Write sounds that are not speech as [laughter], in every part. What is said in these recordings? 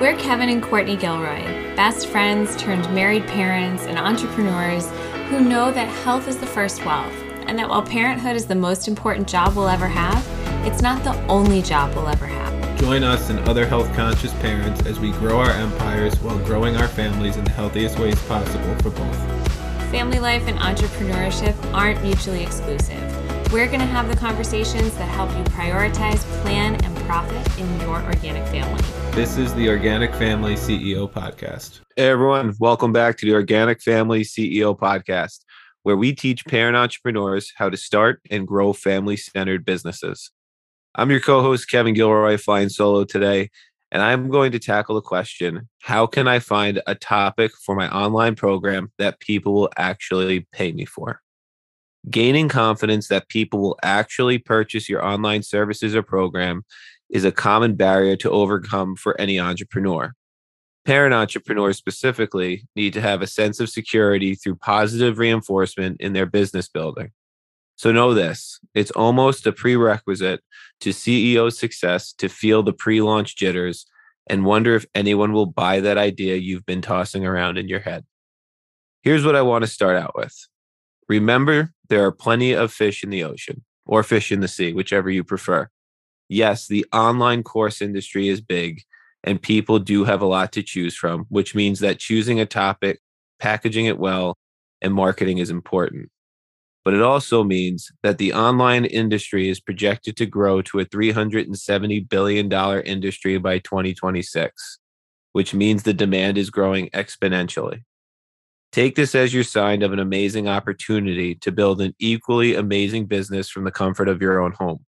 We're Kevin and Courtney Gilroy, best friends turned married parents and entrepreneurs who know that health is the first wealth, and that while parenthood is the most important job we'll ever have, it's not the only job we'll ever have. Join us and other health conscious parents as we grow our empires while growing our families in the healthiest ways possible for both. Family life and entrepreneurship aren't mutually exclusive. We're going to have the conversations that help you prioritize, plan, and profit in your organic family. This is the Organic Family CEO Podcast. Hey everyone, welcome back to the Organic Family CEO Podcast, where we teach parent entrepreneurs how to start and grow family centered businesses. I'm your co host, Kevin Gilroy, flying solo today, and I'm going to tackle the question how can I find a topic for my online program that people will actually pay me for? Gaining confidence that people will actually purchase your online services or program is a common barrier to overcome for any entrepreneur. Parent entrepreneurs specifically need to have a sense of security through positive reinforcement in their business building. So, know this it's almost a prerequisite to CEO success to feel the pre launch jitters and wonder if anyone will buy that idea you've been tossing around in your head. Here's what I want to start out with remember, there are plenty of fish in the ocean or fish in the sea, whichever you prefer yes, the online course industry is big and people do have a lot to choose from, which means that choosing a topic, packaging it well, and marketing is important. But it also means that the online industry is projected to grow to a $370 billion industry by 2026, which means the demand is growing exponentially. Take this as your sign of an amazing opportunity to build an equally amazing business from the comfort of your own home.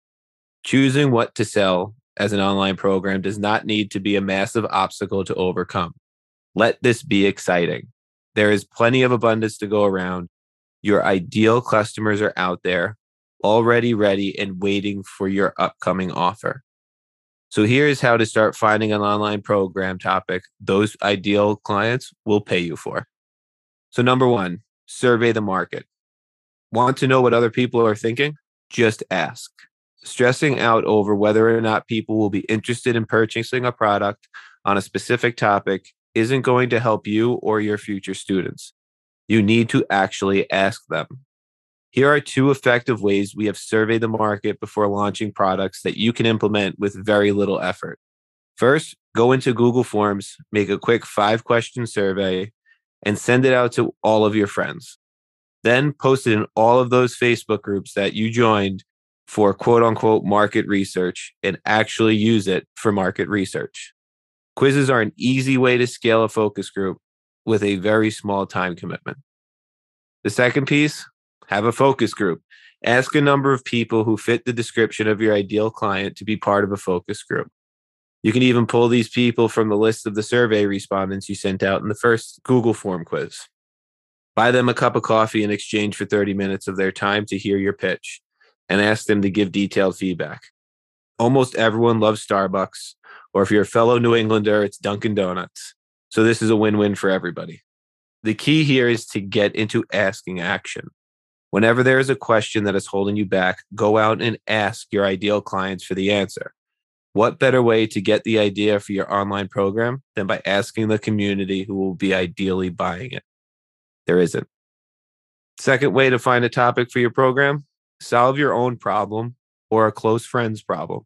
Choosing what to sell as an online program does not need to be a massive obstacle to overcome. Let this be exciting. There is plenty of abundance to go around. Your ideal customers are out there, already ready and waiting for your upcoming offer. So here's how to start finding an online program topic those ideal clients will pay you for. So, number one, survey the market. Want to know what other people are thinking? Just ask stressing out over whether or not people will be interested in purchasing a product on a specific topic isn't going to help you or your future students. You need to actually ask them. Here are two effective ways we have surveyed the market before launching products that you can implement with very little effort. First, go into Google Forms, make a quick five question survey, and send it out to all of your friends. Then post it in all of those Facebook groups that you joined for quote unquote market research and actually use it for market research. Quizzes are an easy way to scale a focus group with a very small time commitment. The second piece have a focus group. Ask a number of people who fit the description of your ideal client to be part of a focus group. You can even pull these people from the list of the survey respondents you sent out in the first Google form quiz. Buy them a cup of coffee in exchange for 30 minutes of their time to hear your pitch and ask them to give detailed feedback. Almost everyone loves Starbucks, or if you're a fellow New Englander, it's Dunkin' Donuts. So this is a win win for everybody. The key here is to get into asking action. Whenever there is a question that is holding you back, go out and ask your ideal clients for the answer. What better way to get the idea for your online program than by asking the community who will be ideally buying it? There isn't. Second way to find a topic for your program solve your own problem or a close friend's problem.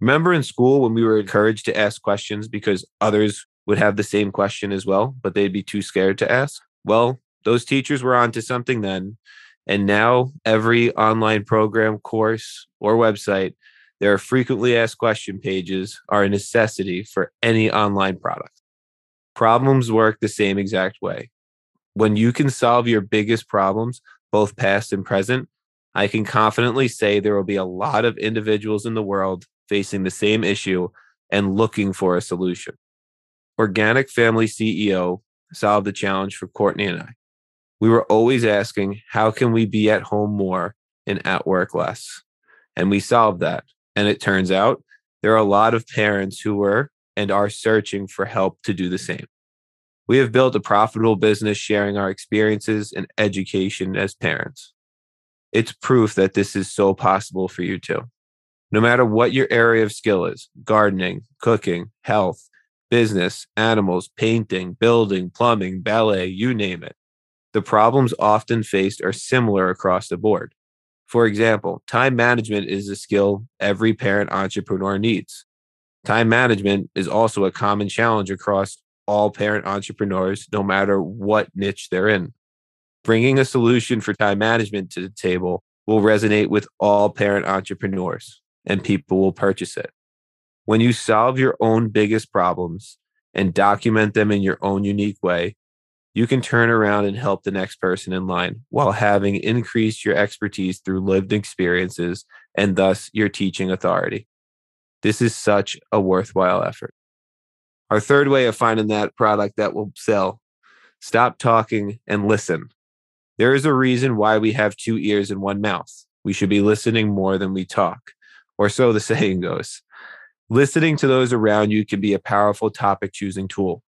Remember in school when we were encouraged to ask questions because others would have the same question as well, but they'd be too scared to ask? Well, those teachers were onto something then. And now every online program, course, or website, there are frequently asked question pages are a necessity for any online product. Problems work the same exact way. When you can solve your biggest problems, both past and present, I can confidently say there will be a lot of individuals in the world facing the same issue and looking for a solution. Organic Family CEO solved the challenge for Courtney and I. We were always asking, how can we be at home more and at work less? And we solved that. And it turns out there are a lot of parents who were and are searching for help to do the same. We have built a profitable business sharing our experiences and education as parents it's proof that this is so possible for you too. No matter what your area of skill is gardening, cooking, health, business, animals, painting, building, plumbing, ballet, you name it. The problems often faced are similar across the board. For example, time management is a skill every parent entrepreneur needs. Time management is also a common challenge across all parent entrepreneurs, no matter what niche they're in. Bringing a solution for time management to the table will resonate with all parent entrepreneurs and people will purchase it. When you solve your own biggest problems and document them in your own unique way, you can turn around and help the next person in line while having increased your expertise through lived experiences and thus your teaching authority. This is such a worthwhile effort. Our third way of finding that product that will sell stop talking and listen. There is a reason why we have two ears and one mouth. We should be listening more than we talk, or so the [laughs] saying goes. Listening to those around you can be a powerful topic choosing tool.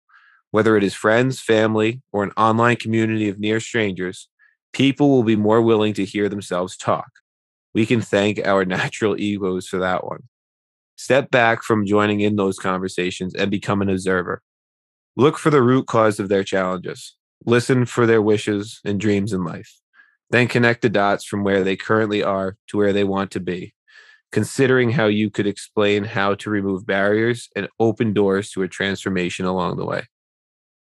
Whether it is friends, family, or an online community of near strangers, people will be more willing to hear themselves talk. We can thank our [laughs] natural egos for that one. Step back from joining in those conversations and become an observer. Look for the root cause of their challenges. Listen for their wishes and dreams in life. Then connect the dots from where they currently are to where they want to be considering how you could explain how to remove barriers and open doors to a transformation along the way.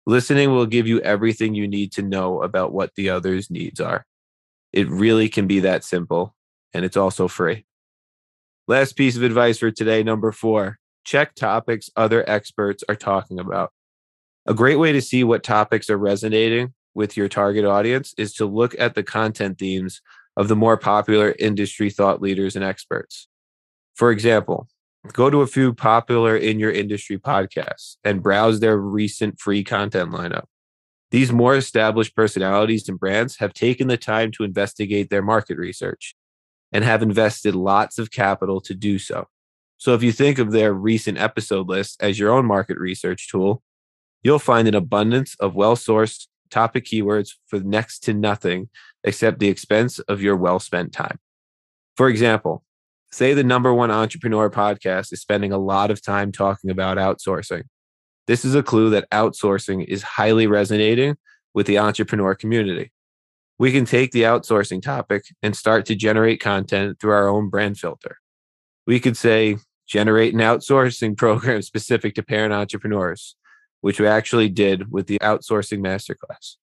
Listening will give you everything you need to know about what the other's needs are. It really can be that simple, and it's also free. Last piece of advice for today, number four check topics other experts are talking about. A great way to see what topics are resonating with your target audience is to look at the content themes of the more popular industry thought leaders and experts. For example, go to a few popular in your industry podcasts and browse their recent free content lineup. These more established personalities and brands have taken the time to investigate their market research and have invested lots of capital to do so. So, if you think of their recent episode list as your own market research tool, you'll find an abundance of well sourced topic keywords for next to nothing except the expense of your well spent time. For example, Say the number one entrepreneur podcast is spending a lot of time talking about outsourcing. This is a clue that outsourcing is highly resonating with the entrepreneur community. We can take the outsourcing topic and start to generate content through our own brand filter. We could say, generate an outsourcing [laughs] program specific to parent entrepreneurs, which we actually did with the outsourcing masterclass.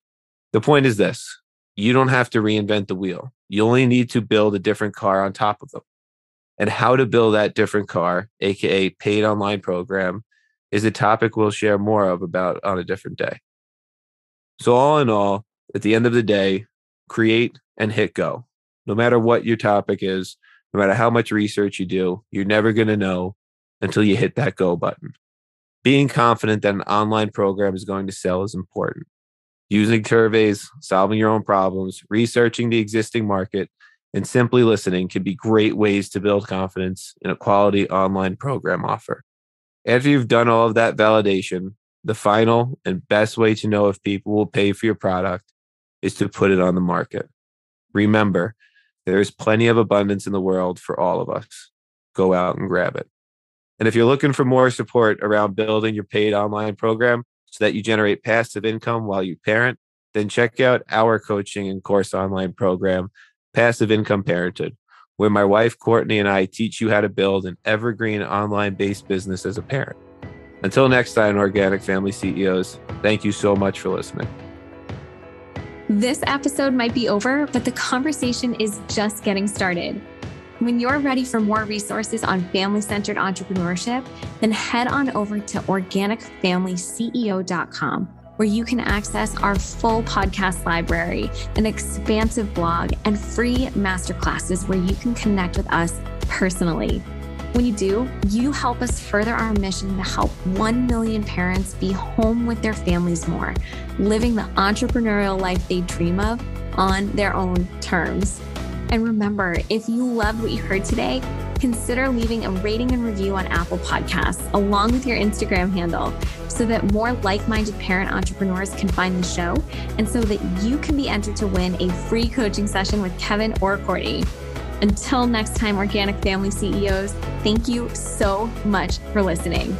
The point is this you don't have to reinvent the wheel. You only need to build a different car on top of them and how to build that different car, aka paid online program, is a topic we'll share more of about on a different day. So all in all, at the end of the day, create and hit go. No matter what your topic is, no matter how much research you do, you're never going to know until you hit that go button. Being confident that an online program is going to sell is important. Using surveys, solving your own problems, researching the existing market, and simply listening can be great ways to build confidence in a quality online program offer. After you've done all of that validation, the final and best way to know if people will pay for your product is to put it on the market. Remember, there is plenty of abundance in the world for all of us. Go out and grab it. And if you're looking for more support around building your paid online program so that you generate passive income while you parent, then check out our coaching and course online program Passive Income Parented, where my wife Courtney and I teach you how to build an evergreen online based business as a parent. Until next time, Organic Family CEOs, thank you so much for listening. This episode might be over, but the conversation is just getting started. When you're ready for more resources on family centered entrepreneurship, then head on over to organicfamilyceo.com where you can access our full podcast library, an expansive blog, and free masterclasses where you can connect with us personally. When you do, you help us further our mission to help 1 million parents be home with their families more, living the entrepreneurial life they dream of on their own terms. And remember, if you loved what you heard today, consider leaving a rating and review on Apple Podcasts along with your Instagram handle so that more like minded parent entrepreneurs can find the show and so that you can be entered to win a free coaching session with Kevin or Courtney. Until next time, Organic Family CEOs, thank you so much for listening.